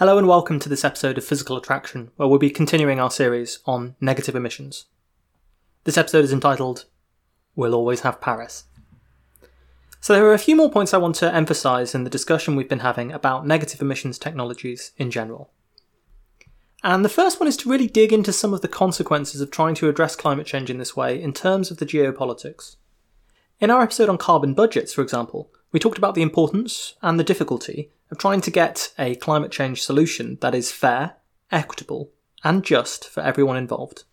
Hello and welcome to this episode of Physical Attraction, where we'll be continuing our series on negative emissions. This episode is entitled We'll Always Have Paris. So, there are a few more points I want to emphasise in the discussion we've been having about negative emissions technologies in general. And the first one is to really dig into some of the consequences of trying to address climate change in this way in terms of the geopolitics. In our episode on carbon budgets, for example, we talked about the importance and the difficulty of trying to get a climate change solution that is fair, equitable, and just for everyone involved.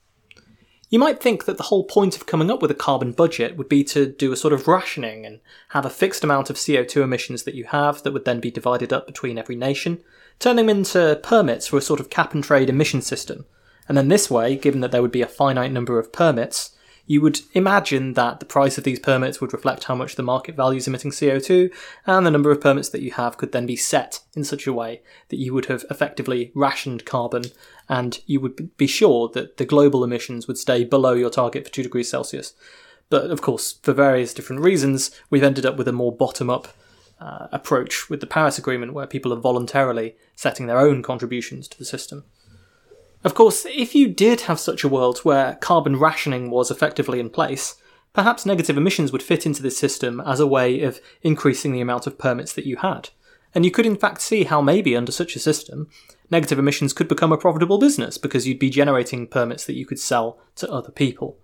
You might think that the whole point of coming up with a carbon budget would be to do a sort of rationing and have a fixed amount of CO2 emissions that you have that would then be divided up between every nation, turn them into permits for a sort of cap and trade emission system. And then this way, given that there would be a finite number of permits, you would imagine that the price of these permits would reflect how much the market values emitting CO2, and the number of permits that you have could then be set in such a way that you would have effectively rationed carbon, and you would be sure that the global emissions would stay below your target for 2 degrees Celsius. But of course, for various different reasons, we've ended up with a more bottom up uh, approach with the Paris Agreement, where people are voluntarily setting their own contributions to the system. Of course, if you did have such a world where carbon rationing was effectively in place, perhaps negative emissions would fit into this system as a way of increasing the amount of permits that you had. And you could in fact see how maybe under such a system, negative emissions could become a profitable business because you'd be generating permits that you could sell to other people.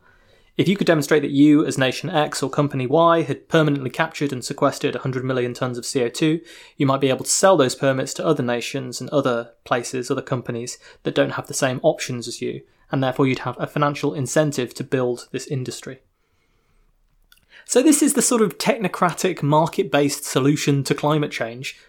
If you could demonstrate that you, as nation X or company Y, had permanently captured and sequestered 100 million tonnes of CO2, you might be able to sell those permits to other nations and other places, other companies that don't have the same options as you, and therefore you'd have a financial incentive to build this industry. So, this is the sort of technocratic, market based solution to climate change.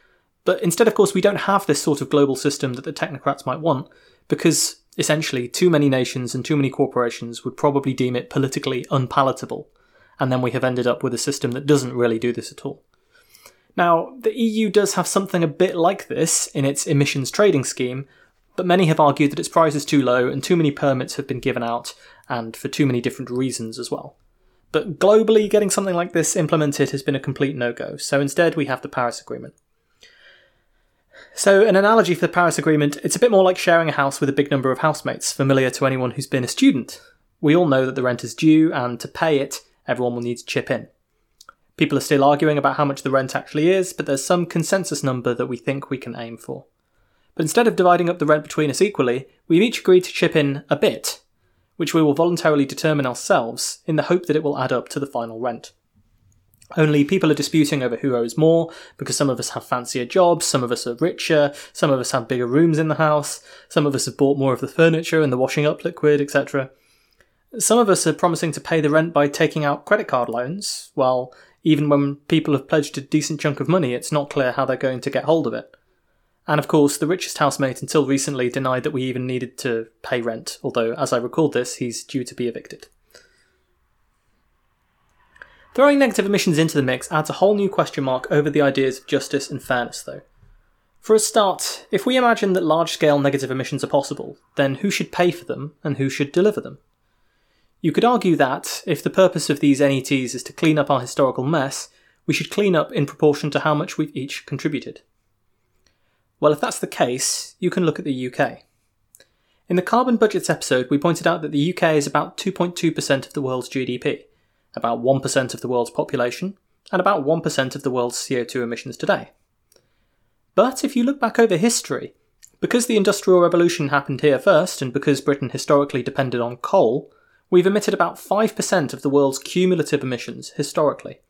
But instead, of course, we don't have this sort of global system that the technocrats might want, because Essentially, too many nations and too many corporations would probably deem it politically unpalatable, and then we have ended up with a system that doesn't really do this at all. Now, the EU does have something a bit like this in its emissions trading scheme, but many have argued that its price is too low and too many permits have been given out, and for too many different reasons as well. But globally, getting something like this implemented has been a complete no go, so instead we have the Paris Agreement. So, an analogy for the Paris Agreement, it's a bit more like sharing a house with a big number of housemates, familiar to anyone who's been a student. We all know that the rent is due, and to pay it, everyone will need to chip in. People are still arguing about how much the rent actually is, but there's some consensus number that we think we can aim for. But instead of dividing up the rent between us equally, we've each agreed to chip in a bit, which we will voluntarily determine ourselves in the hope that it will add up to the final rent. Only people are disputing over who owes more because some of us have fancier jobs, some of us are richer, some of us have bigger rooms in the house, some of us have bought more of the furniture and the washing up liquid, etc. Some of us are promising to pay the rent by taking out credit card loans, while even when people have pledged a decent chunk of money, it's not clear how they're going to get hold of it. And of course, the richest housemate until recently denied that we even needed to pay rent, although, as I record this, he's due to be evicted. Throwing negative emissions into the mix adds a whole new question mark over the ideas of justice and fairness, though. For a start, if we imagine that large scale negative emissions are possible, then who should pay for them and who should deliver them? You could argue that, if the purpose of these NETs is to clean up our historical mess, we should clean up in proportion to how much we've each contributed. Well, if that's the case, you can look at the UK. In the Carbon Budgets episode, we pointed out that the UK is about 2.2% of the world's GDP, about 1% of the world's population, and about 1% of the world's CO2 emissions today. But if you look back over history, because the Industrial Revolution happened here first, and because Britain historically depended on coal, we've emitted about 5% of the world's cumulative emissions historically.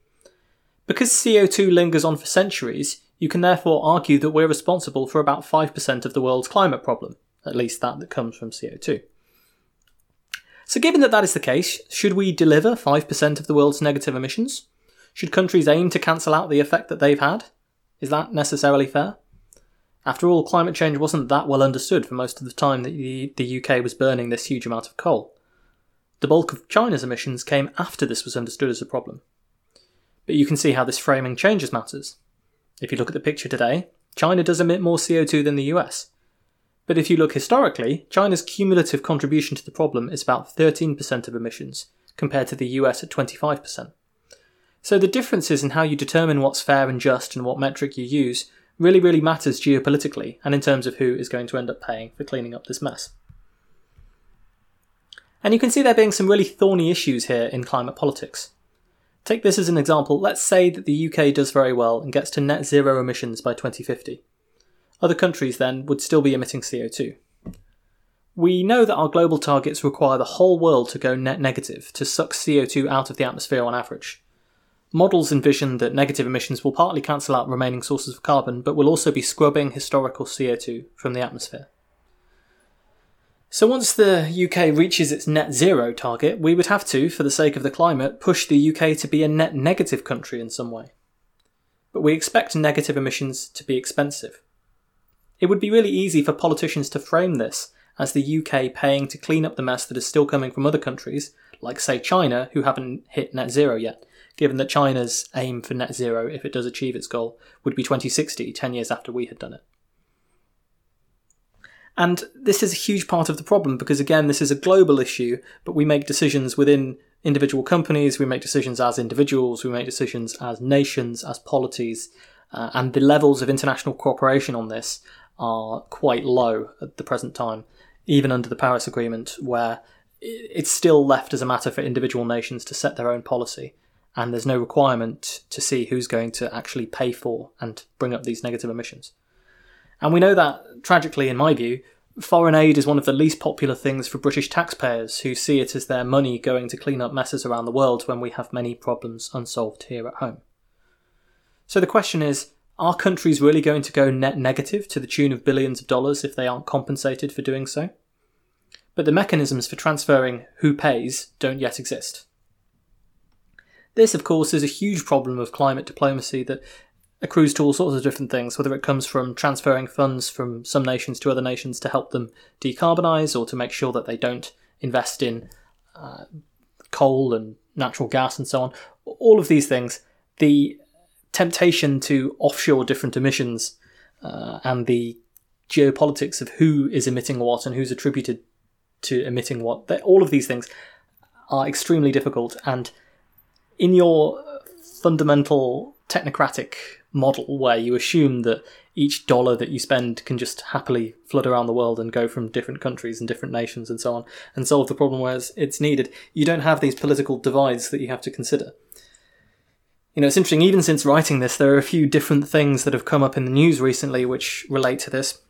Because CO2 lingers on for centuries, you can therefore argue that we're responsible for about 5% of the world's climate problem, at least that that comes from CO2. So, given that that is the case, should we deliver 5% of the world's negative emissions? Should countries aim to cancel out the effect that they've had? Is that necessarily fair? After all, climate change wasn't that well understood for most of the time that the, UK was burning this huge amount of coal. The bulk of China's emissions came after this was understood as a problem. But you can see how this framing changes matters. If you look at the picture today, China does emit more CO2 than the US. But if you look historically, China's cumulative contribution to the problem is about 13% of emissions, compared to the US at 25%. So the differences in how you determine what's fair and just and what metric you use really, really matters geopolitically and in terms of who is going to end up paying for cleaning up this mess. And you can see there being some really thorny issues here in climate politics. Take this as an example. Let's say that the UK does very well and gets to net zero emissions by 2050. Other countries then would still be emitting CO2. We know that our global targets require the whole world to go net negative to suck CO2 out of the atmosphere on average. Models envision that negative emissions will partly cancel out remaining sources of carbon, but will also be scrubbing historical CO2 from the atmosphere. So once the UK reaches its net zero target, we would have to, for the sake of the climate, push the UK to be a net negative country in some way. But we expect negative emissions to be expensive. It would be really easy for politicians to frame this as the UK paying to clean up the mess that is still coming from other countries, like, say, China, who haven't hit net zero yet, given that China's aim for net zero, if it does achieve its goal, would be 2060, 10 years after we had done it. And this is a huge part of the problem because, again, this is a global issue, but we make decisions within individual companies, we make decisions as individuals, we make decisions as nations, as polities, uh, and the levels of international cooperation on this are quite low at the present time, even under the Paris Agreement, where it's still left as a matter for individual nations to set their own policy, and there's no requirement to see who's going to actually pay for and bring up these negative emissions. And we know that, tragically, in my view, foreign aid is one of the least popular things for British taxpayers who see it as their money going to clean up messes around the world when we have many problems unsolved here at home. So the question is are countries really going to go net negative to the tune of billions of dollars if they aren't compensated for doing so? But the mechanisms for transferring who pays don't yet exist. This, of course, is a huge problem of climate diplomacy that accrues to all sorts of different things, whether it comes from transferring funds from some nations to other nations to help them decarbonize or to make sure that they don't invest in uh, coal and natural gas and so on. All of these things, the temptation to offshore different emissions uh, and the geopolitics of who is emitting what and who's attributed to emitting what, all of these things are extremely difficult. And in your fundamental technocratic model where you assume that each dollar that you spend can just happily flood around the world and go from different countries and different nations and so on and solve the problem where it's needed. You don't have these political divides that you have to consider. You know, it's interesting, even since writing this, there are a few different things that have come up in the news recently which relate to this.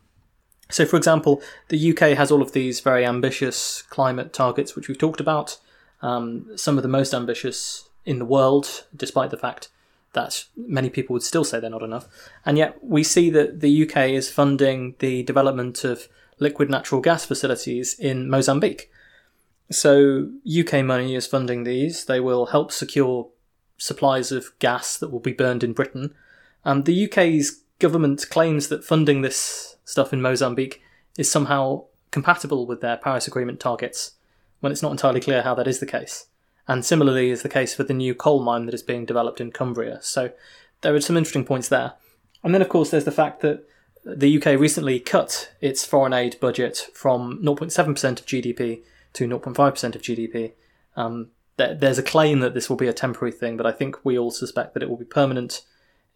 So, for example, the UK has all of these very ambitious climate targets, which we've talked about, um, some of the most ambitious in the world, despite the fact that many people would still say they're not enough. And yet we see that the UK is funding the development of liquid natural gas facilities in Mozambique. So UK money is funding these. They will help secure supplies of gas that will be burned in Britain. Um, the UK's government claims that funding this stuff in Mozambique is somehow compatible with their Paris Agreement targets, when it's not entirely clear how that is the case and similarly is the case for the new coal mine that is being developed in Cumbria. So there are some interesting points there. And then, of course, there's the fact that the UK recently cut its foreign aid budget from 0.7% of GDP to 0.5% of GDP. Um, there's a claim that this will be a temporary thing, but I think we all suspect that it will be permanent.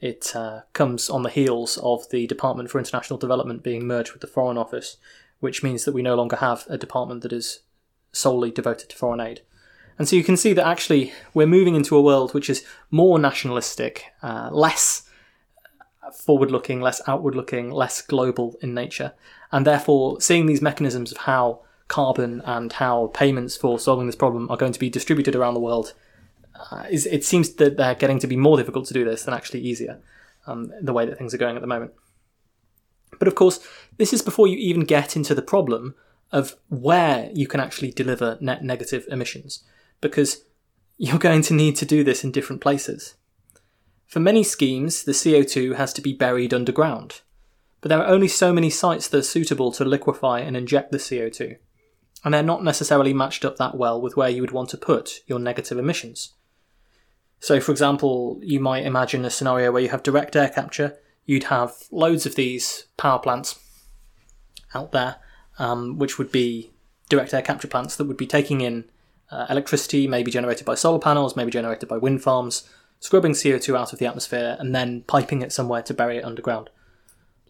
It uh, comes on the heels of the Department for International Development being merged with the Foreign Office, which means that we no longer have a department that is solely devoted to foreign aid. And so you can see that actually we're moving into a world which is more nationalistic, uh, less forward looking, less outward looking, less global in nature. And therefore, seeing these mechanisms of how carbon and how payments for solving this problem are going to be distributed around the world, uh, is, it seems that they're getting to be more difficult to do this than actually easier, um, the way that things are going at the moment. But of course, this is before you even get into the problem of where you can actually deliver net negative emissions because you're going to need to do this in different places. For many schemes, the CO2 has to be buried underground, but there are only so many sites that are suitable to liquefy and inject the CO2, and they're not necessarily matched up that well with where you would want to put your negative emissions. So, for example, you might imagine a scenario where you have direct air capture, you'd have loads of these power plants out there, um, which would be direct air capture plants that would be taking in uh, electricity maybe generated by solar panels, maybe generated by wind farms, scrubbing CO2 out of the atmosphere, and then piping it somewhere to bury it underground.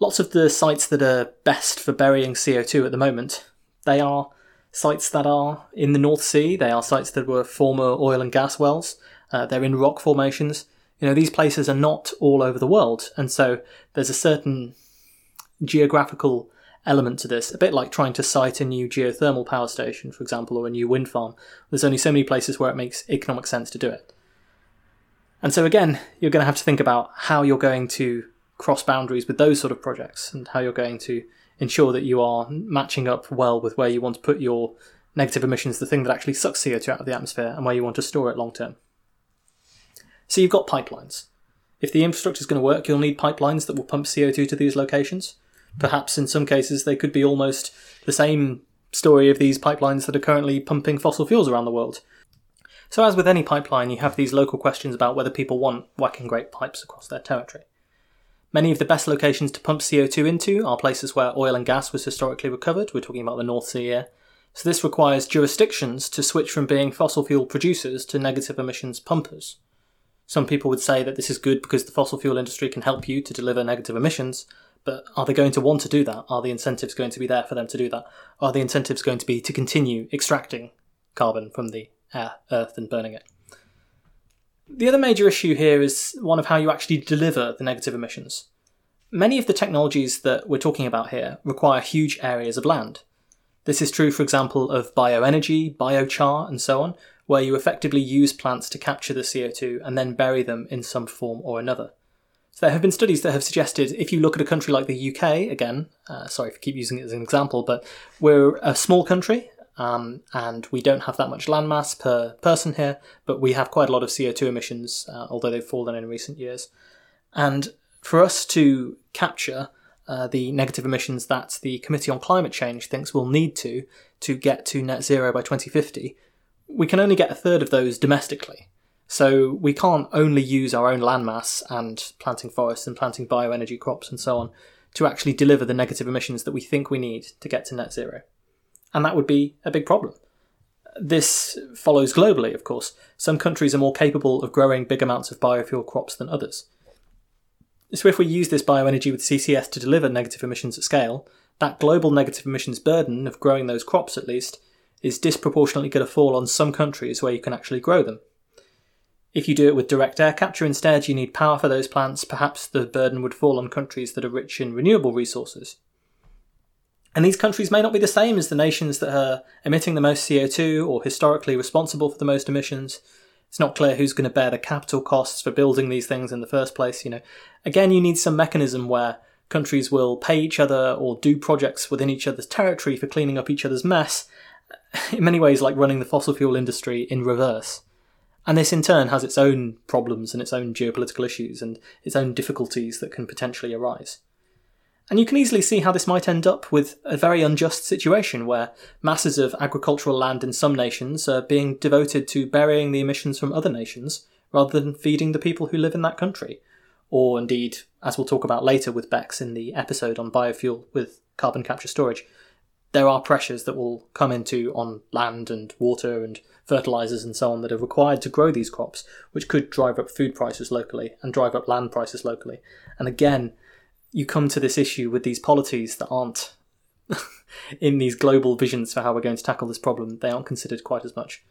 Lots of the sites that are best for burying CO2 at the moment, they are sites that are in the North Sea, they are sites that were former oil and gas wells, uh, they're in rock formations. You know, these places are not all over the world, and so there's a certain geographical element to this, a bit like trying to site a new geothermal power station, for example, or a new wind farm. There's only so many places where it makes economic sense to do it. And so, again, you're going to have to think about how you're going to cross boundaries with those sort of projects and how you're going to ensure that you are matching up well with where you want to put your negative emissions, the thing that actually sucks CO2 out of the atmosphere, and where you want to store it long term. So, you've got pipelines. If the infrastructure is going to work, you'll need pipelines that will pump CO2 to these locations. Perhaps in some cases they could be almost the same story of these pipelines that are currently pumping fossil fuels around the world. So, as with any pipeline, you have these local questions about whether people want whacking great pipes across their territory. Many of the best locations to pump CO2 into are places where oil and gas was historically recovered. We're talking about the North Sea here. So, this requires jurisdictions to switch from being fossil fuel producers to negative emissions pumpers. Some people would say that this is good because the fossil fuel industry can help you to deliver negative emissions, but are they going to want to do that? Are the incentives going to be there for them to do that? Are the incentives going to be to continue extracting carbon from the air, earth and burning it? The other major issue here is one of how you actually deliver the negative emissions. Many of the technologies that we're talking about here require huge areas of land. This is true, for example, of bioenergy, biochar, and so on, where you effectively use plants to capture the CO2 and then bury them in some form or another. So there have been studies that have suggested if you look at a country like the UK, again, uh, sorry if I keep using it as an example, but we're a small country um, and we don't have that much landmass per person here, but we have quite a lot of CO2 emissions, uh, although they've fallen in recent years. And for us to capture uh, the negative emissions that the Committee on Climate Change thinks we'll need to to get to net zero by 2050, we can only get a third of those domestically. So we can't only use our own landmass and planting forests and planting bioenergy crops and so on to actually deliver the negative emissions that we think we need to get to net zero. And that would be a big problem. This follows globally, of course. Some countries are more capable of growing big amounts of biofuel crops than others. So, if we use this bioenergy with CCS to deliver negative emissions at scale, that global negative emissions burden of growing those crops, at least, is disproportionately going to fall on some countries where you can actually grow them. If you do it with direct air capture instead, you need power for those plants, perhaps the burden would fall on countries that are rich in renewable resources. And these countries may not be the same as the nations that are emitting the most CO2 or historically responsible for the most emissions. It's not clear who's going to bear the capital costs for building these things in the first place, you know. Again, you need some mechanism where countries will pay each other or do projects within each other's territory for cleaning up each other's mess, in many ways like running the fossil fuel industry in reverse. And this in turn has its own problems and its own geopolitical issues and its own difficulties that can potentially arise. And you can easily see how this might end up with a very unjust situation where masses of agricultural land in some nations are being devoted to burying the emissions from other nations rather than feeding the people who live in that country. Or indeed, as we'll talk about later with Bex in the episode on biofuel with carbon capture storage, there are pressures that will come into on land and water and fertilizers and so on that are required to grow these crops, which could drive up food prices locally and drive up land prices locally. And again, you come to this issue with these polities that aren't in these global visions for how we're going to tackle this problem, they aren't considered quite as much.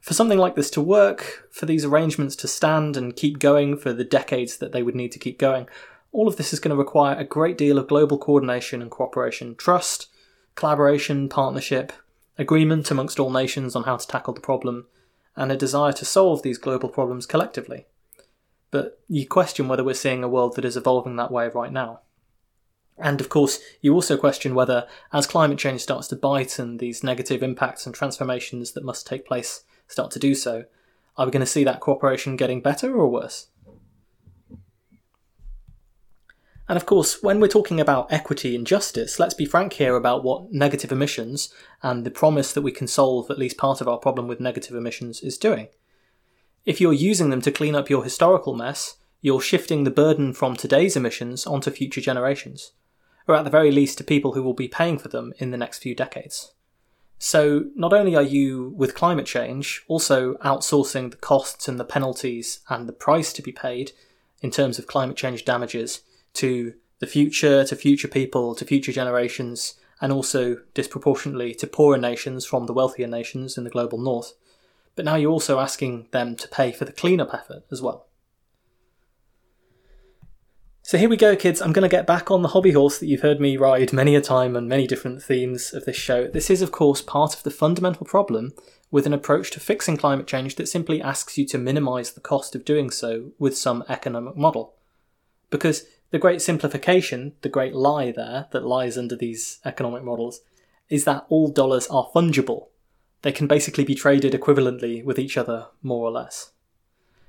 For something like this to work, for these arrangements to stand and keep going for the decades that they would need to keep going, all of this is going to require a great deal of global coordination and cooperation, trust, collaboration, partnership, agreement amongst all nations on how to tackle the problem, and a desire to solve these global problems collectively. But you question whether we're seeing a world that is evolving that way right now. And of course, you also question whether, as climate change starts to bite and these negative impacts and transformations that must take place start to do so, are we going to see that cooperation getting better or worse? And of course, when we're talking about equity and justice, let's be frank here about what negative emissions and the promise that we can solve at least part of our problem with negative emissions is doing. If you're using them to clean up your historical mess, you're shifting the burden from today's emissions onto future generations, or at the very least to people who will be paying for them in the next few decades. So, not only are you, with climate change, also outsourcing the costs and the penalties and the price to be paid in terms of climate change damages to the future to future people to future generations, and also disproportionately to poorer nations from the wealthier nations in the global north. But now you're also asking them to pay for the cleanup effort as well. So here we go, kids. I'm going to get back on the hobby horse that you've heard me ride many a time on many different themes of this show. This is, of course, part of the fundamental problem with an approach to fixing climate change that simply asks you to minimise the cost of doing so with some economic model. Because the great simplification, the great lie there that lies under these economic models, is that all dollars are fungible. They can basically be traded equivalently with each other, more or less.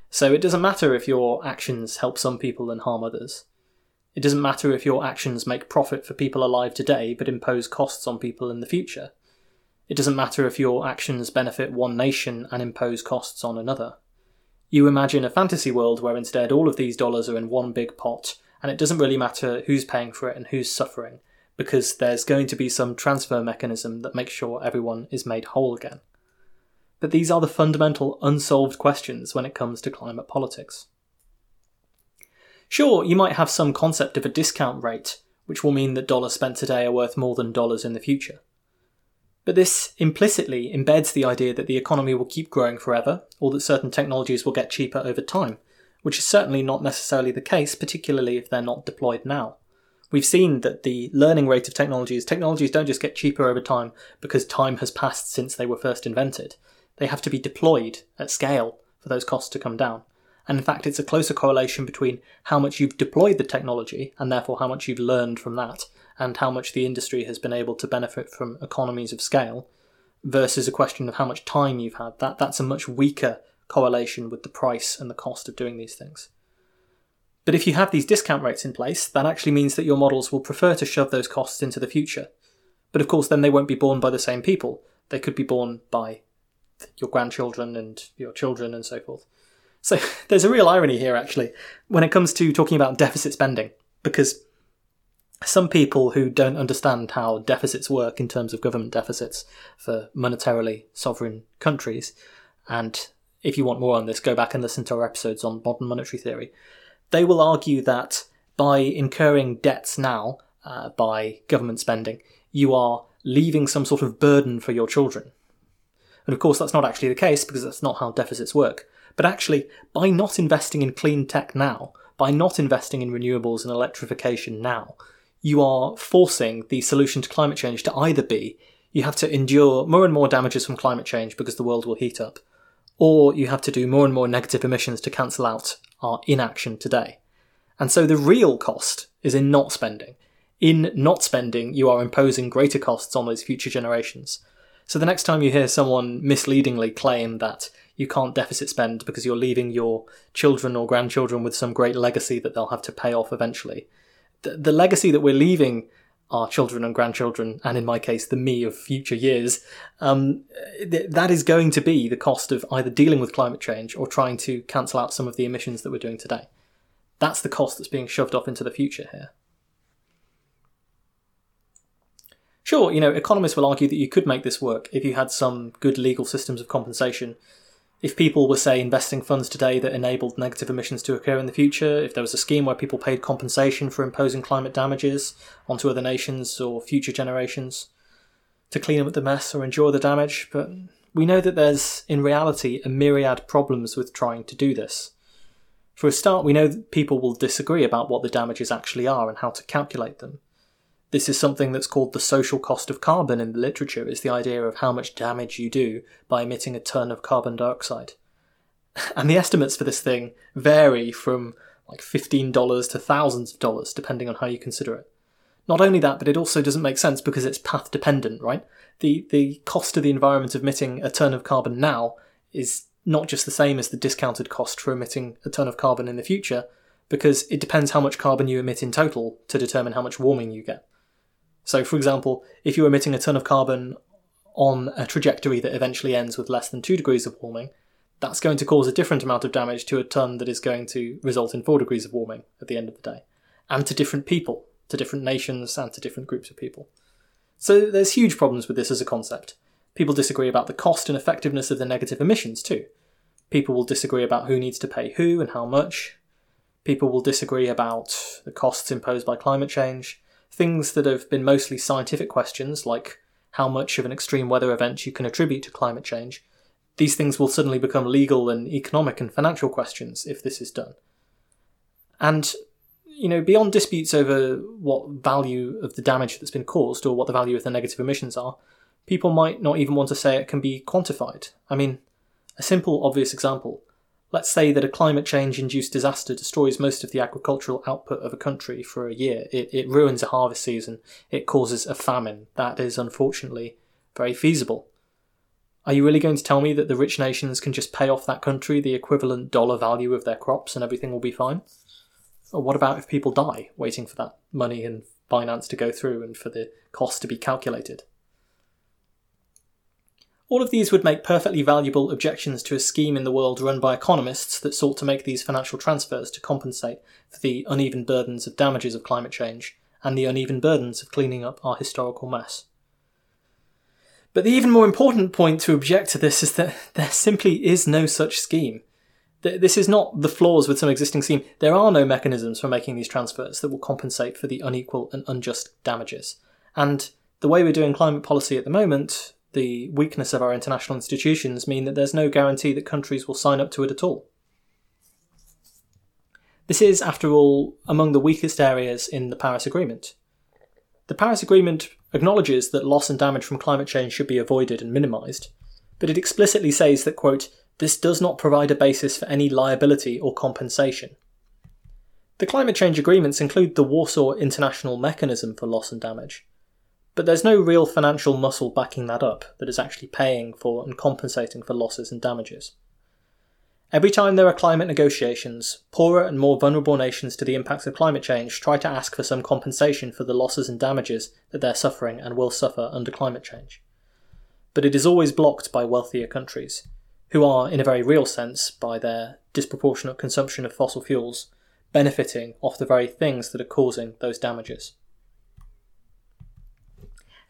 So it doesn't matter if your actions help some people and harm others. It doesn't matter if your actions make profit for people alive today but impose costs on people in the future. It doesn't matter if your actions benefit one nation and impose costs on another. You imagine a fantasy world where instead all of these dollars are in one big pot, and it doesn't really matter who's paying for it and who's suffering, because there's going to be some transfer mechanism that makes sure everyone is made whole again. But these are the fundamental unsolved questions when it comes to climate politics. Sure, you might have some concept of a discount rate, which will mean that dollars spent today are worth more than dollars in the future. But this implicitly embeds the idea that the economy will keep growing forever, or that certain technologies will get cheaper over time, which is certainly not necessarily the case, particularly if they're not deployed now. We've seen that the learning rate of technologies, technologies don't just get cheaper over time because time has passed since they were first invented. They have to be deployed at scale for those costs to come down. And in fact, it's a closer correlation between how much you've deployed the technology and therefore how much you've learned from that and how much the industry has been able to benefit from economies of scale versus a question of how much time you've had. That that's a much weaker correlation with the price and the cost of doing these things. But if you have these discount rates in place, that actually means that your models will prefer to shove those costs into the future. But of course, then they won't be borne by the same people. They could be borne by your grandchildren and your children and so forth. So there's a real irony here, actually, when it comes to talking about deficit spending, because some people who don't understand how deficits work in terms of government deficits for monetarily sovereign countries, and if you want more on this, go back and listen to our episodes on modern monetary theory. They will argue that by incurring debts now, uh, by government spending, you are leaving some sort of burden for your children. And of course, that's not actually the case because that's not how deficits work. But actually, by not investing in clean tech now, by not investing in renewables and electrification now, you are forcing the solution to climate change to either be you have to endure more and more damages from climate change because the world will heat up, or you have to do more and more negative emissions to cancel out our inaction today. And so the real cost is in not spending. In not spending, you are imposing greater costs on those future generations. So the next time you hear someone misleadingly claim that you can't deficit spend because you're leaving your children or grandchildren with some great legacy that they'll have to pay off eventually, the, the legacy that we're leaving our children and grandchildren, and in my case, the me of future years, um, th- that is going to be the cost of either dealing with climate change or trying to cancel out some of the emissions that we're doing today. That's the cost that's being shoved off into the future here. Sure, you know, economists will argue that you could make this work if you had some good legal systems of compensation if people were, say, investing funds today that enabled negative emissions to occur in the future, if there was a scheme where people paid compensation for imposing climate damages onto other nations or future generations to clean up the mess or endure the damage, but we know that there's, in reality, a myriad problems with trying to do this. For a start, we know that people will disagree about what the damages actually are and how to calculate them. This is something that's called the social cost of carbon in the literature, is the idea of how much damage you do by emitting a ton of carbon dioxide. And the estimates for this thing vary from like $15 to thousands of dollars, depending on how you consider it. Not only that, but it also doesn't make sense because it's path dependent, right? The, the cost to the environment of emitting a ton of carbon now is not just the same as the discounted cost for emitting a ton of carbon in the future, because it depends how much carbon you emit in total to determine how much warming you get. So, for example, if you're emitting a ton of carbon on a trajectory that eventually ends with less than 2 degrees of warming, that's going to cause a different amount of damage to a ton that is going to result in 4 degrees of warming at the end of the day, and to different people, to different nations, and to different groups of people. So there's huge problems with this as a concept. People disagree about the cost and effectiveness of the negative emissions too. People will disagree about who needs to pay who and how much. People will disagree about the costs imposed by climate change, things that have been mostly scientific questions, like how much of an extreme weather event you can attribute to climate change. These things will suddenly become legal and economic and financial questions if this is done. And, you know, beyond disputes over what value of the damage that's been caused or what the value of the negative emissions are, people might not even want to say it can be quantified. I mean, a simple, obvious example Let's say that a climate change induced disaster destroys most of the agricultural output of a country for a year. It, it ruins a harvest season. It causes a famine. That is unfortunately very feasible. Are you really going to tell me that the rich nations can just pay off that country the equivalent dollar value of their crops and everything will be fine? Or what about if people die waiting for that money and finance to go through and for the cost to be calculated? All of these would make perfectly valuable objections to a scheme in the world run by economists that sought to make these financial transfers to compensate for the uneven burdens of damages of climate change and the uneven burdens of cleaning up our historical mess. But the even more important point to object to this is that there simply is no such scheme. This is not the flaws with some existing scheme. There are no mechanisms for making these transfers that will compensate for the unequal and unjust damages. And the way we're doing climate policy at the moment, the weakness of our international institutions mean that there's no guarantee that countries will sign up to it at all. This is, after all, among the weakest areas in the Paris Agreement. The Paris Agreement acknowledges that loss and damage from climate change should be avoided and minimised, but it explicitly says that, quote, this does not provide a basis for any liability or compensation. The climate change agreements include the Warsaw International Mechanism for Loss and Damage, but there's no real financial muscle backing that up that is actually paying for and compensating for losses and damages. Every time there are climate negotiations, poorer and more vulnerable nations to the impacts of climate change try to ask for some compensation for the losses and damages that they're suffering and will suffer under climate change. But it is always blocked by wealthier countries, who are, in a very real sense, by their disproportionate consumption of fossil fuels, benefiting off the very things that are causing those damages.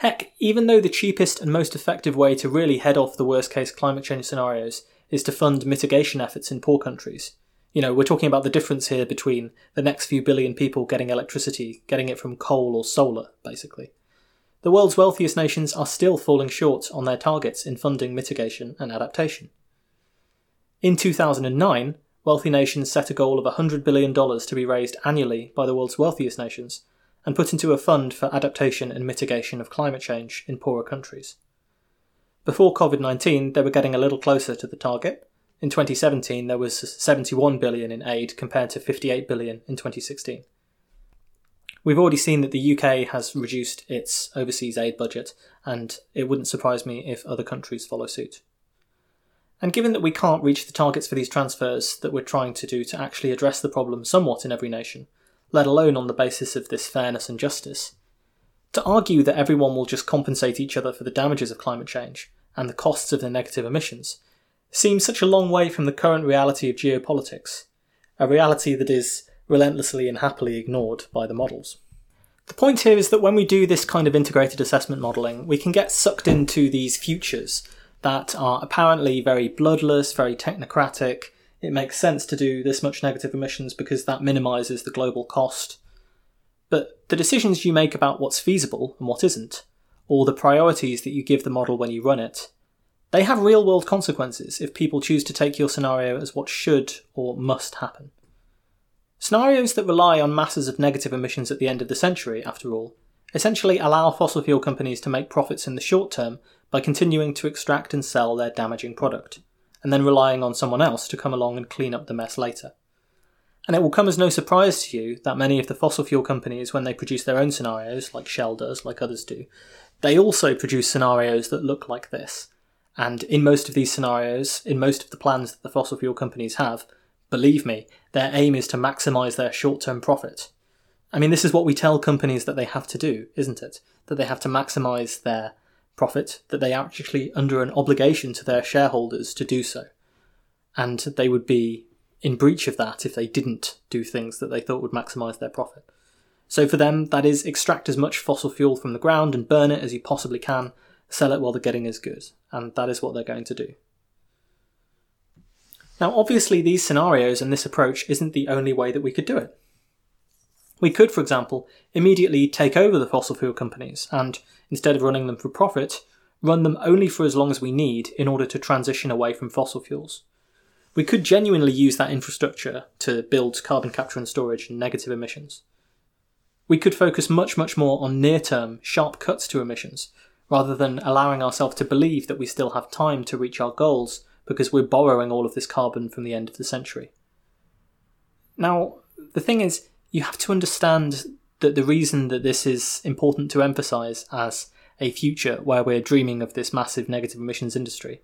Heck, even though the cheapest and most effective way to really head off the worst case climate change scenarios is to fund mitigation efforts in poor countries, you know, we're talking about the difference here between the next few billion people getting electricity, getting it from coal or solar, basically. The world's wealthiest nations are still falling short on their targets in funding mitigation and adaptation. In 2009, wealthy nations set a goal of $100 billion to be raised annually by the world's wealthiest nations, and put into a fund for adaptation and mitigation of climate change in poorer countries. Before COVID 19, they were getting a little closer to the target. In 2017, there was 71 billion in aid compared to 58 billion in 2016. We've already seen that the UK has reduced its overseas aid budget, and it wouldn't surprise me if other countries follow suit. And given that we can't reach the targets for these transfers that we're trying to do to actually address the problem somewhat in every nation, let alone on the basis of this fairness and justice. To argue that everyone will just compensate each other for the damages of climate change and the costs of their negative emissions seems such a long way from the current reality of geopolitics, a reality that is relentlessly and happily ignored by the models. The point here is that when we do this kind of integrated assessment modelling, we can get sucked into these futures that are apparently very bloodless, very technocratic, it makes sense to do this much negative emissions because that minimises the global cost. But the decisions you make about what's feasible and what isn't, or the priorities that you give the model when you run it, they have real world consequences if people choose to take your scenario as what should or must happen. Scenarios that rely on masses of negative emissions at the end of the century, after all, essentially allow fossil fuel companies to make profits in the short term by continuing to extract and sell their damaging product and then relying on someone else to come along and clean up the mess later. And it will come as no surprise to you that many of the fossil fuel companies, when they produce their own scenarios, like Shell does, like others do, they also produce scenarios that look like this. And in most of these scenarios, in most of the plans that the fossil fuel companies have, believe me, their aim is to maximize their short term profit. I mean, this is what we tell companies that they have to do, isn't it? That they have to maximize their profit that they are actually under an obligation to their shareholders to do so. And they would be in breach of that if they didn't do things that they thought would maximize their profit. So for them, that is extract as much fossil fuel from the ground and burn it as you possibly can, sell it while the getting is good. And that is what they're going to do. Now, obviously, these scenarios and this approach isn't the only way that we could do it. We could, for example, immediately take over the fossil fuel companies and, instead of running them for profit, run them only for as long as we need in order to transition away from fossil fuels. We could genuinely use that infrastructure to build carbon capture and storage and negative emissions. We could focus much, much more on near term, sharp cuts to emissions, rather than allowing ourselves to believe that we still have time to reach our goals because we're borrowing all of this carbon from the end of the century. Now, the thing is, you have to understand that the reason that this is important to emphasize as a future where we're dreaming of this massive negative emissions industry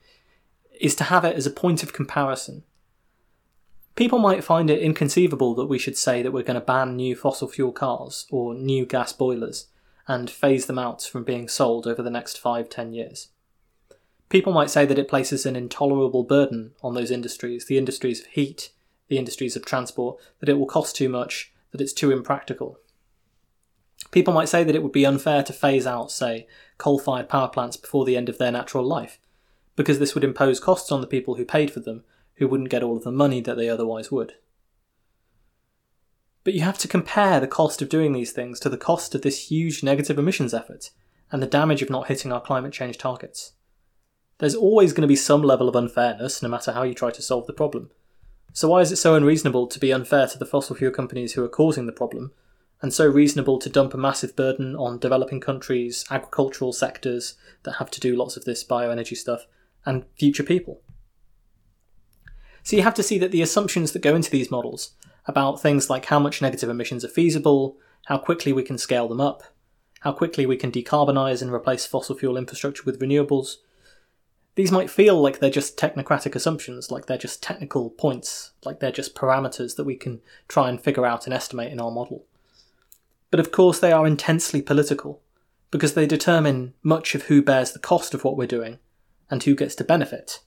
is to have it as a point of comparison. People might find it inconceivable that we should say that we're going to ban new fossil fuel cars or new gas boilers and phase them out from being sold over the next five, ten years. People might say that it places an intolerable burden on those industries, the industries of heat, the industries of transport, that it will cost too much, it's too impractical. People might say that it would be unfair to phase out, say, coal fired power plants before the end of their natural life, because this would impose costs on the people who paid for them, who wouldn't get all of the money that they otherwise would. But you have to compare the cost of doing these things to the cost of this huge negative emissions effort and the damage of not hitting our climate change targets. There's always going to be some level of unfairness, no matter how you try to solve the problem. So, why is it so unreasonable to be unfair to the fossil fuel companies who are causing the problem, and so reasonable to dump a massive burden on developing countries, agricultural sectors that have to do lots of this bioenergy stuff, and future people? So, you have to see that the assumptions that go into these models about things like how much negative emissions are feasible, how quickly we can scale them up, how quickly we can decarbonise and replace fossil fuel infrastructure with renewables, these might feel like they're just technocratic assumptions, like they're just technical points, like they're just parameters that we can try and figure out and estimate in our model. But of course, they are intensely political, because they determine much of who bears the cost of what we're doing and who gets to benefit.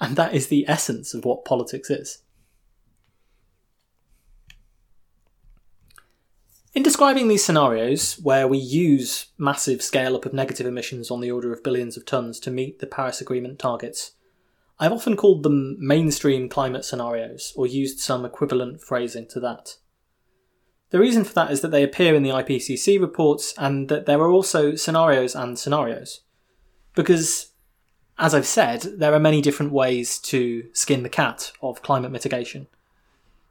And that is the essence of what politics is. In describing these scenarios, where we use massive scale up of negative emissions on the order of billions of tonnes to meet the Paris Agreement targets, I've often called them mainstream climate scenarios, or used some equivalent phrasing to that. The reason for that is that they appear in the IPCC reports and that there are also scenarios and scenarios. Because, as I've said, there are many different ways to skin the cat of climate mitigation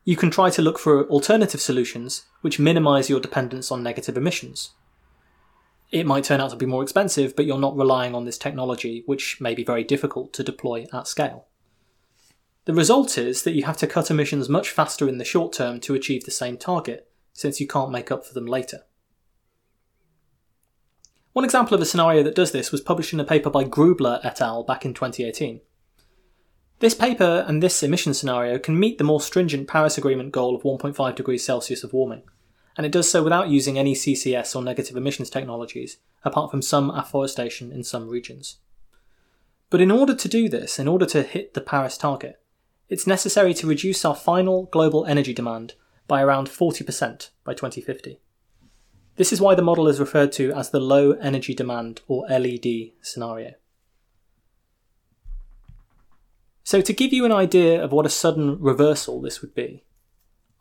you can try to look for alternative solutions which minimize your dependence on negative emissions. It might turn out to be more expensive, but you're not relying on this technology, which may be very difficult to deploy at scale. The result is that you have to cut emissions much faster in the short term to achieve the same target, since you can't make up for them later. One example of a scenario that does this was published in a paper by Grubler et al. back in 2018. This paper and this emission scenario can meet the more stringent Paris Agreement goal of 1.5 degrees Celsius of warming, and it does so without using any CCS or negative emissions technologies, apart from some afforestation in some regions. But in order to do this, in order to hit the Paris target, it's necessary to reduce our final global energy demand by around 40% by 2050. This is why the model is referred to as the low energy demand or LED scenario. So, to give you an idea of what a sudden reversal this would be,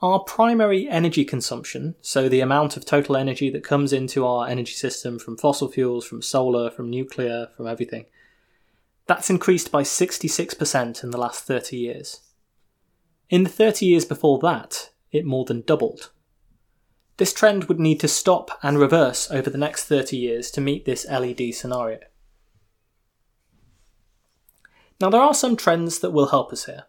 our primary energy consumption, so the amount of total energy that comes into our energy system from fossil fuels, from solar, from nuclear, from everything, that's increased by 66% in the last 30 years. In the 30 years before that, it more than doubled. This trend would need to stop and reverse over the next 30 years to meet this LED scenario. Now, there are some trends that will help us here.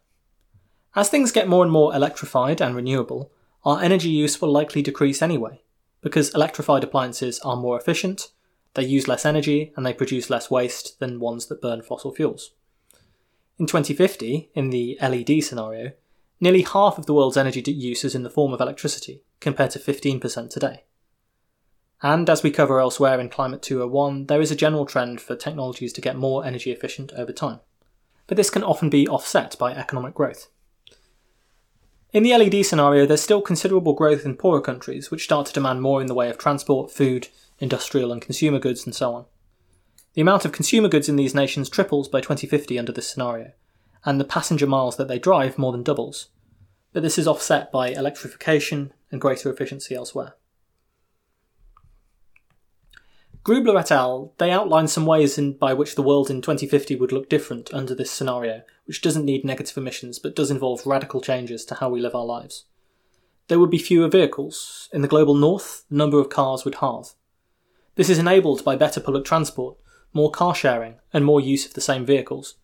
As things get more and more electrified and renewable, our energy use will likely decrease anyway, because electrified appliances are more efficient, they use less energy, and they produce less waste than ones that burn fossil fuels. In 2050, in the LED scenario, nearly half of the world's energy use is in the form of electricity, compared to 15% today. And as we cover elsewhere in Climate 201, there is a general trend for technologies to get more energy efficient over time but this can often be offset by economic growth. In the LED scenario, there's still considerable growth in poorer countries, which start to demand more in the way of transport, food, industrial and consumer goods, and so on. The amount of consumer goods in these nations triples by 2050 under this scenario, and the passenger miles that they drive more than doubles. But this is offset by electrification and greater efficiency elsewhere. Grubler et al. they outline some ways in, by which the world in 2050 would look different under this scenario, which doesn't need negative emissions but does involve radical changes to how we live our lives. There would be fewer vehicles. In the global north, the number of cars would halve. This is enabled by better public transport, more car sharing, and more use of the same vehicles.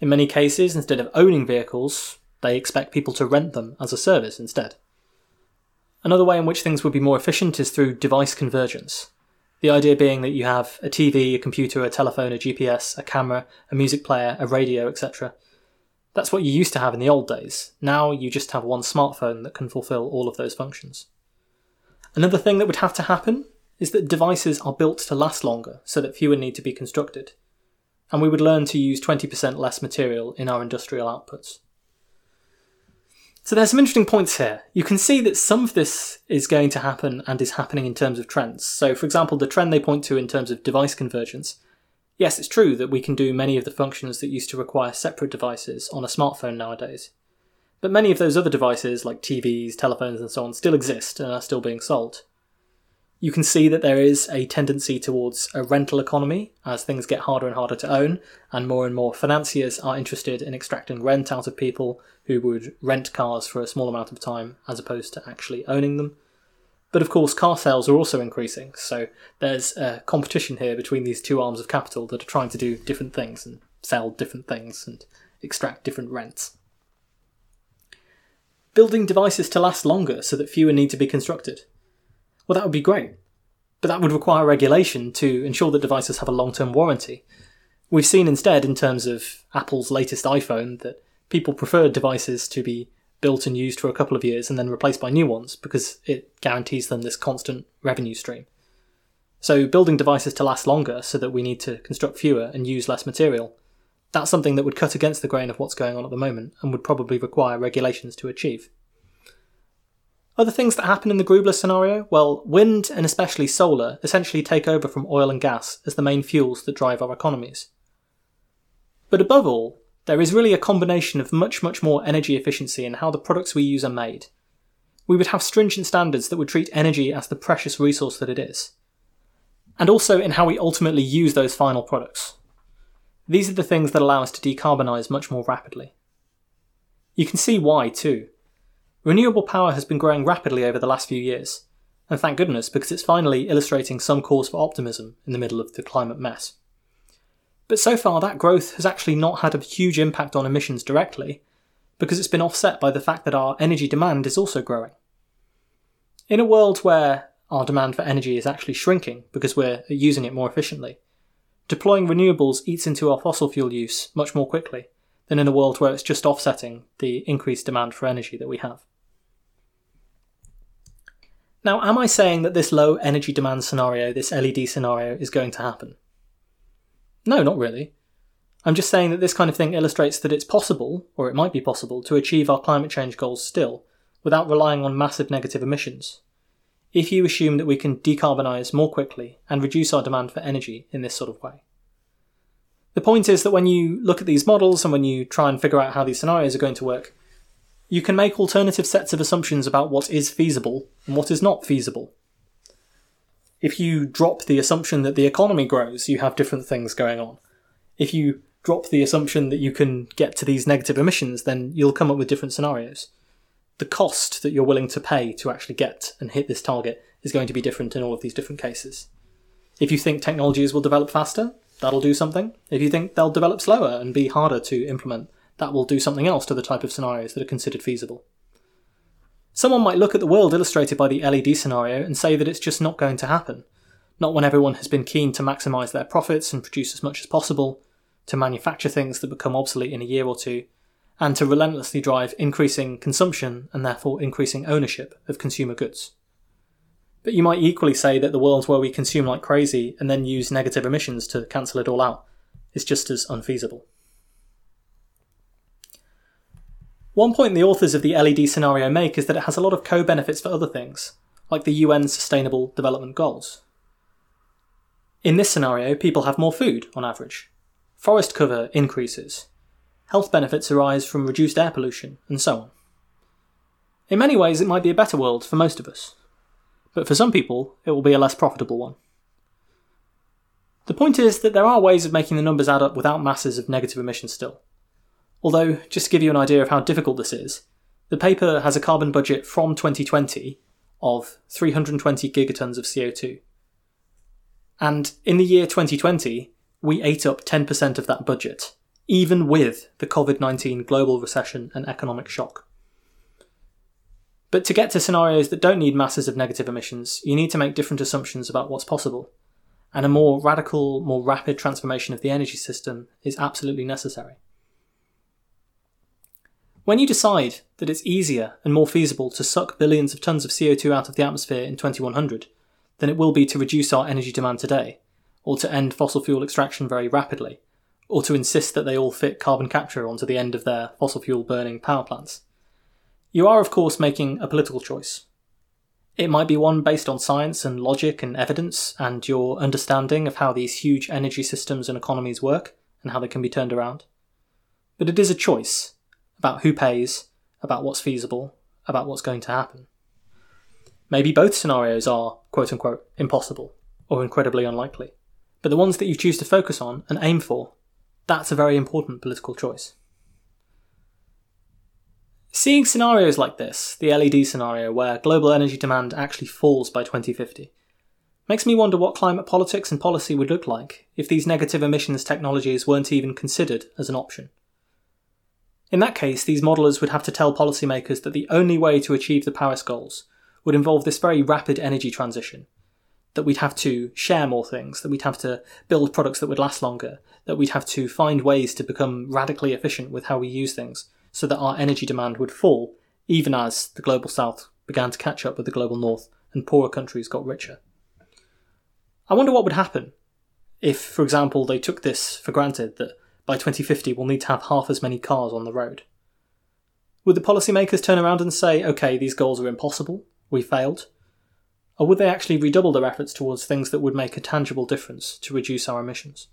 In many cases, instead of owning vehicles, they expect people to rent them as a service instead. Another way in which things would be more efficient is through device convergence. The idea being that you have a TV, a computer, a telephone, a GPS, a camera, a music player, a radio, etc. That's what you used to have in the old days. Now you just have one smartphone that can fulfill all of those functions. Another thing that would have to happen is that devices are built to last longer so that fewer need to be constructed. And we would learn to use 20% less material in our industrial outputs. So there's some interesting points here. You can see that some of this is going to happen and is happening in terms of trends. So, for example, the trend they point to in terms of device convergence. Yes, it's true that we can do many of the functions that used to require separate devices on a smartphone nowadays. But many of those other devices, like TVs, telephones, and so on, still exist and are still being sold you can see that there is a tendency towards a rental economy as things get harder and harder to own, and more and more financiers are interested in extracting rent out of people who would rent cars for a small amount of time as opposed to actually owning them. But of course, car sales are also increasing, so there's a competition here between these two arms of capital that are trying to do different things and sell different things and extract different rents. Building devices to last longer so that fewer need to be constructed well, that would be great. But that would require regulation to ensure that devices have a long term warranty. We've seen instead, in terms of Apple's latest iPhone, that people prefer devices to be built and used for a couple of years and then replaced by new ones because it guarantees them this constant revenue stream. So, building devices to last longer so that we need to construct fewer and use less material, that's something that would cut against the grain of what's going on at the moment and would probably require regulations to achieve. Other things that happen in the Grubler scenario? Well, wind and especially solar essentially take over from oil and gas as the main fuels that drive our economies. But above all, there is really a combination of much, much more energy efficiency in how the products we use are made. We would have stringent standards that would treat energy as the precious resource that it is. And also in how we ultimately use those final products. These are the things that allow us to decarbonise much more rapidly. You can see why, too. Renewable power has been growing rapidly over the last few years, and thank goodness because it's finally illustrating some cause for optimism in the middle of the climate mess. But so far, that growth has actually not had a huge impact on emissions directly, because it's been offset by the fact that our energy demand is also growing. In a world where our demand for energy is actually shrinking because we're using it more efficiently, deploying renewables eats into our fossil fuel use much more quickly than in a world where it's just offsetting the increased demand for energy that we have. Now, am I saying that this low energy demand scenario, this LED scenario, is going to happen? No, not really. I'm just saying that this kind of thing illustrates that it's possible, or it might be possible, to achieve our climate change goals still, without relying on massive negative emissions, if you assume that we can decarbonise more quickly and reduce our demand for energy in this sort of way. The point is that when you look at these models and when you try and figure out how these scenarios are going to work, you can make alternative sets of assumptions about what is feasible and what is not feasible. If you drop the assumption that the economy grows, you have different things going on. If you drop the assumption that you can get to these negative emissions, then you'll come up with different scenarios. The cost that you're willing to pay to actually get and hit this target is going to be different in all of these different cases. If you think technologies will develop faster, that'll do something. If you think they'll develop slower and be harder to implement, that will do something else to the type of scenarios that are considered feasible. Someone might look at the world illustrated by the LED scenario and say that it's just not going to happen. Not when everyone has been keen to maximise their profits and produce as much as possible, to manufacture things that become obsolete in a year or two, and to relentlessly drive increasing consumption and therefore increasing ownership of consumer goods. But you might equally say that the world where we consume like crazy and then use negative emissions to cancel it all out is just as unfeasible. One point the authors of the LED scenario make is that it has a lot of co benefits for other things, like the UN's Sustainable Development Goals. In this scenario, people have more food on average. Forest cover increases. health benefits arise from reduced air pollution, and so on. In many ways, it might be a better world for most of us, but for some people, it will be a less profitable one. The point is that there are ways of making the numbers add up without masses of negative emissions still. Although, just to give you an idea of how difficult this is, the paper has a carbon budget from 2020 of 320 gigatons of CO2. And in the year 2020, we ate up 10% of that budget, even with the COVID 19 global recession and economic shock. But to get to scenarios that don't need masses of negative emissions, you need to make different assumptions about what's possible. And a more radical, more rapid transformation of the energy system is absolutely necessary. When you decide that it's easier and more feasible to suck billions of tons of CO2 out of the atmosphere in 2100 than it will be to reduce our energy demand today, or to end fossil fuel extraction very rapidly, or to insist that they all fit carbon capture onto the end of their fossil fuel burning power plants, you are, of course, making a political choice. It might be one based on science and logic and evidence and your understanding of how these huge energy systems and economies work and how they can be turned around. But it is a choice, about who pays, about what's feasible, about what's going to happen. Maybe both scenarios are, quote unquote, impossible or incredibly unlikely. But the ones that you choose to focus on and aim for, that's a very important political choice. Seeing scenarios like this, the LED scenario where global energy demand actually falls by 2050, makes me wonder what climate politics and policy would look like if these negative emissions technologies weren't even considered as an option. In that case, these modelers would have to tell policymakers that the only way to achieve the Paris goals would involve this very rapid energy transition. That we'd have to share more things, that we'd have to build products that would last longer, that we'd have to find ways to become radically efficient with how we use things, so that our energy demand would fall, even as the global south began to catch up with the global north and poorer countries got richer. I wonder what would happen if, for example, they took this for granted that by 2050 we'll need to have half as many cars on the road. Would the policymakers turn around and say, okay, these goals are impossible, we failed? Or would they actually redouble their efforts towards things that would make a tangible difference to reduce our emissions?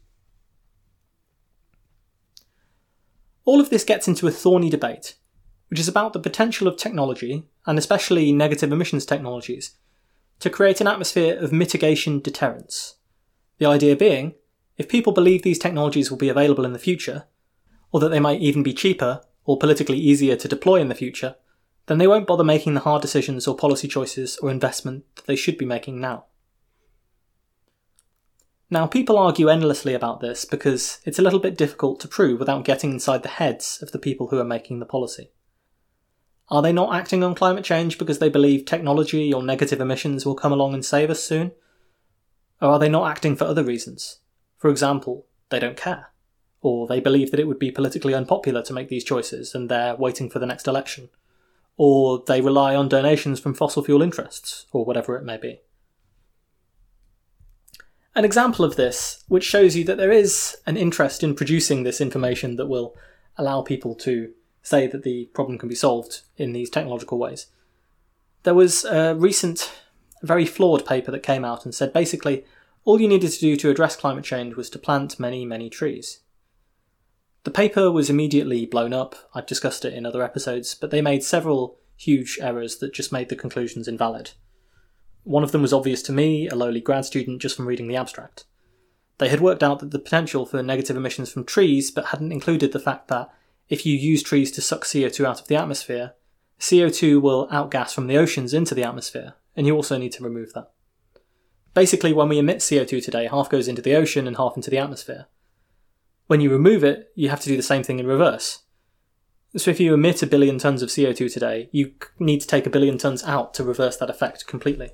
All of this gets into a thorny debate, which is about the potential of technology, and especially negative emissions technologies, to create an atmosphere of mitigation deterrence. The idea being if people believe these technologies will be available in the future, or that they might even be cheaper or politically easier to deploy in the future, then they won't bother making the hard decisions or policy choices or investment that they should be making now. Now, people argue endlessly about this because it's a little bit difficult to prove without getting inside the heads of the people who are making the policy. Are they not acting on climate change because they believe technology or negative emissions will come along and save us soon? Or are they not acting for other reasons? For example, they don't care. Or they believe that it would be politically unpopular to make these choices and they're waiting for the next election. Or they rely on donations from fossil fuel interests, or whatever it may be. An example of this, which shows you that there is an interest in producing this information that will allow people to say that the problem can be solved in these technological ways. There was a recent, very flawed paper that came out and said basically all you needed to do to address climate change was to plant many, many trees. The paper was immediately blown up, I've discussed it in other episodes, but they made several huge errors that just made the conclusions invalid. One of them was obvious to me, a lowly grad student, just from reading the abstract. They had worked out that the potential for negative emissions from trees, but hadn't included the fact that if you use trees to suck CO2 out of the atmosphere, CO2 will outgas from the oceans into the atmosphere, and you also need to remove that. Basically, when we emit CO2 today, half goes into the ocean and half into the atmosphere. When you remove it, you have to do the same thing in reverse. So if you emit a billion tons of CO2 today, you need to take a billion tons out to reverse that effect completely.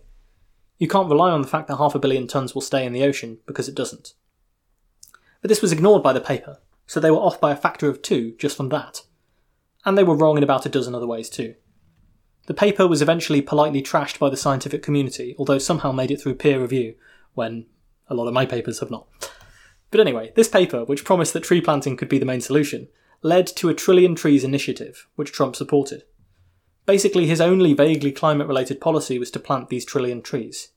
You can't rely on the fact that half a billion tons will stay in the ocean, because it doesn't. But this was ignored by the paper, so they were off by a factor of two just from that. And they were wrong in about a dozen other ways too. The paper was eventually politely trashed by the scientific community, although somehow made it through peer review, when a lot of my papers have not. But anyway, this paper, which promised that tree planting could be the main solution, led to a Trillion Trees initiative, which Trump supported. Basically, his only vaguely climate related policy was to plant these trillion trees.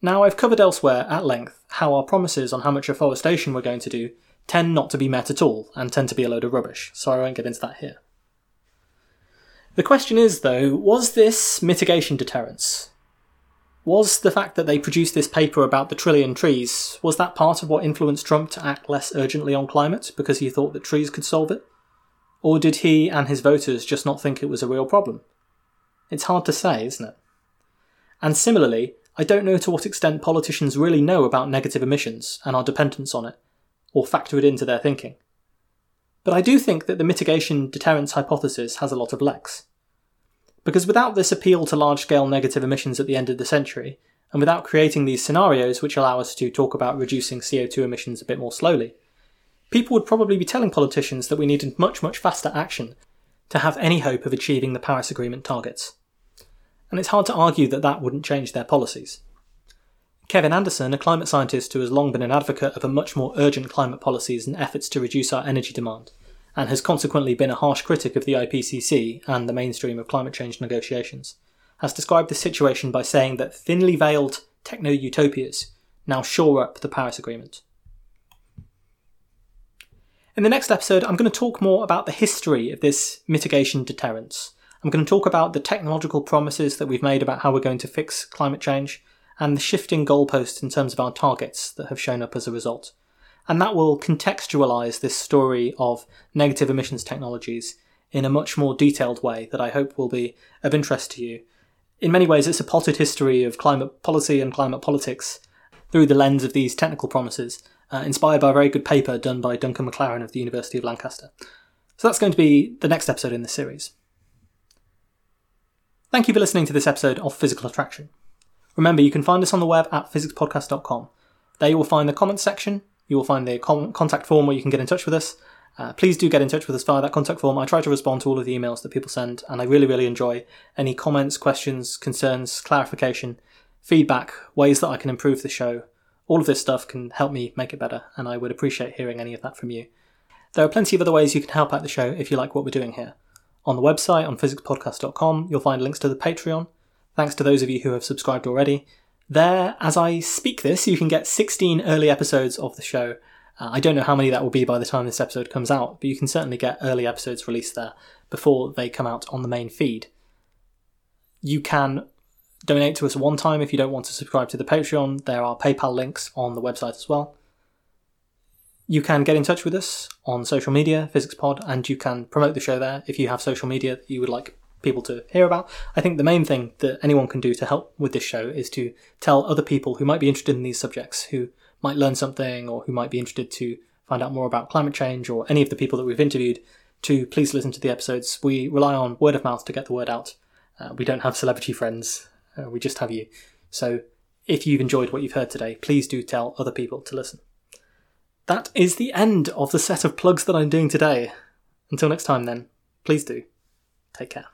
Now, I've covered elsewhere at length how our promises on how much afforestation we're going to do tend not to be met at all and tend to be a load of rubbish, so I won't get into that here. The question is, though, was this mitigation deterrence? Was the fact that they produced this paper about the trillion trees, was that part of what influenced Trump to act less urgently on climate because he thought that trees could solve it? Or did he and his voters just not think it was a real problem? It's hard to say, isn't it? And similarly, I don't know to what extent politicians really know about negative emissions and our dependence on it, or factor it into their thinking. But I do think that the mitigation deterrence hypothesis has a lot of legs. Because without this appeal to large scale negative emissions at the end of the century, and without creating these scenarios which allow us to talk about reducing CO2 emissions a bit more slowly, people would probably be telling politicians that we needed much, much faster action to have any hope of achieving the Paris Agreement targets. And it's hard to argue that that wouldn't change their policies. Kevin Anderson, a climate scientist who has long been an advocate of a much more urgent climate policies and efforts to reduce our energy demand, and has consequently been a harsh critic of the IPCC and the mainstream of climate change negotiations, has described the situation by saying that thinly veiled techno utopias now shore up the Paris Agreement. In the next episode, I'm going to talk more about the history of this mitigation deterrence. I'm going to talk about the technological promises that we've made about how we're going to fix climate change and the shifting goalposts in terms of our targets that have shown up as a result. And that will contextualize this story of negative emissions technologies in a much more detailed way that I hope will be of interest to you. In many ways, it's a potted history of climate policy and climate politics through the lens of these technical promises, uh, inspired by a very good paper done by Duncan McLaren of the University of Lancaster. So that's going to be the next episode in this series. Thank you for listening to this episode of Physical Attraction. Remember, you can find us on the web at physicspodcast.com. There you will find the comments section, you will find the com- contact form where you can get in touch with us. Uh, please do get in touch with us via that contact form. I try to respond to all of the emails that people send, and I really, really enjoy any comments, questions, concerns, clarification, feedback, ways that I can improve the show. All of this stuff can help me make it better, and I would appreciate hearing any of that from you. There are plenty of other ways you can help out the show if you like what we're doing here. On the website, on physicspodcast.com, you'll find links to the Patreon, Thanks to those of you who have subscribed already. There, as I speak this, you can get 16 early episodes of the show. Uh, I don't know how many that will be by the time this episode comes out, but you can certainly get early episodes released there before they come out on the main feed. You can donate to us one time if you don't want to subscribe to the Patreon. There are PayPal links on the website as well. You can get in touch with us on social media, PhysicsPod, and you can promote the show there if you have social media that you would like people to hear about. I think the main thing that anyone can do to help with this show is to tell other people who might be interested in these subjects, who might learn something, or who might be interested to find out more about climate change, or any of the people that we've interviewed, to please listen to the episodes. We rely on word of mouth to get the word out. Uh, we don't have celebrity friends, uh, we just have you. So if you've enjoyed what you've heard today, please do tell other people to listen. That is the end of the set of plugs that I'm doing today. Until next time, then, please do take care.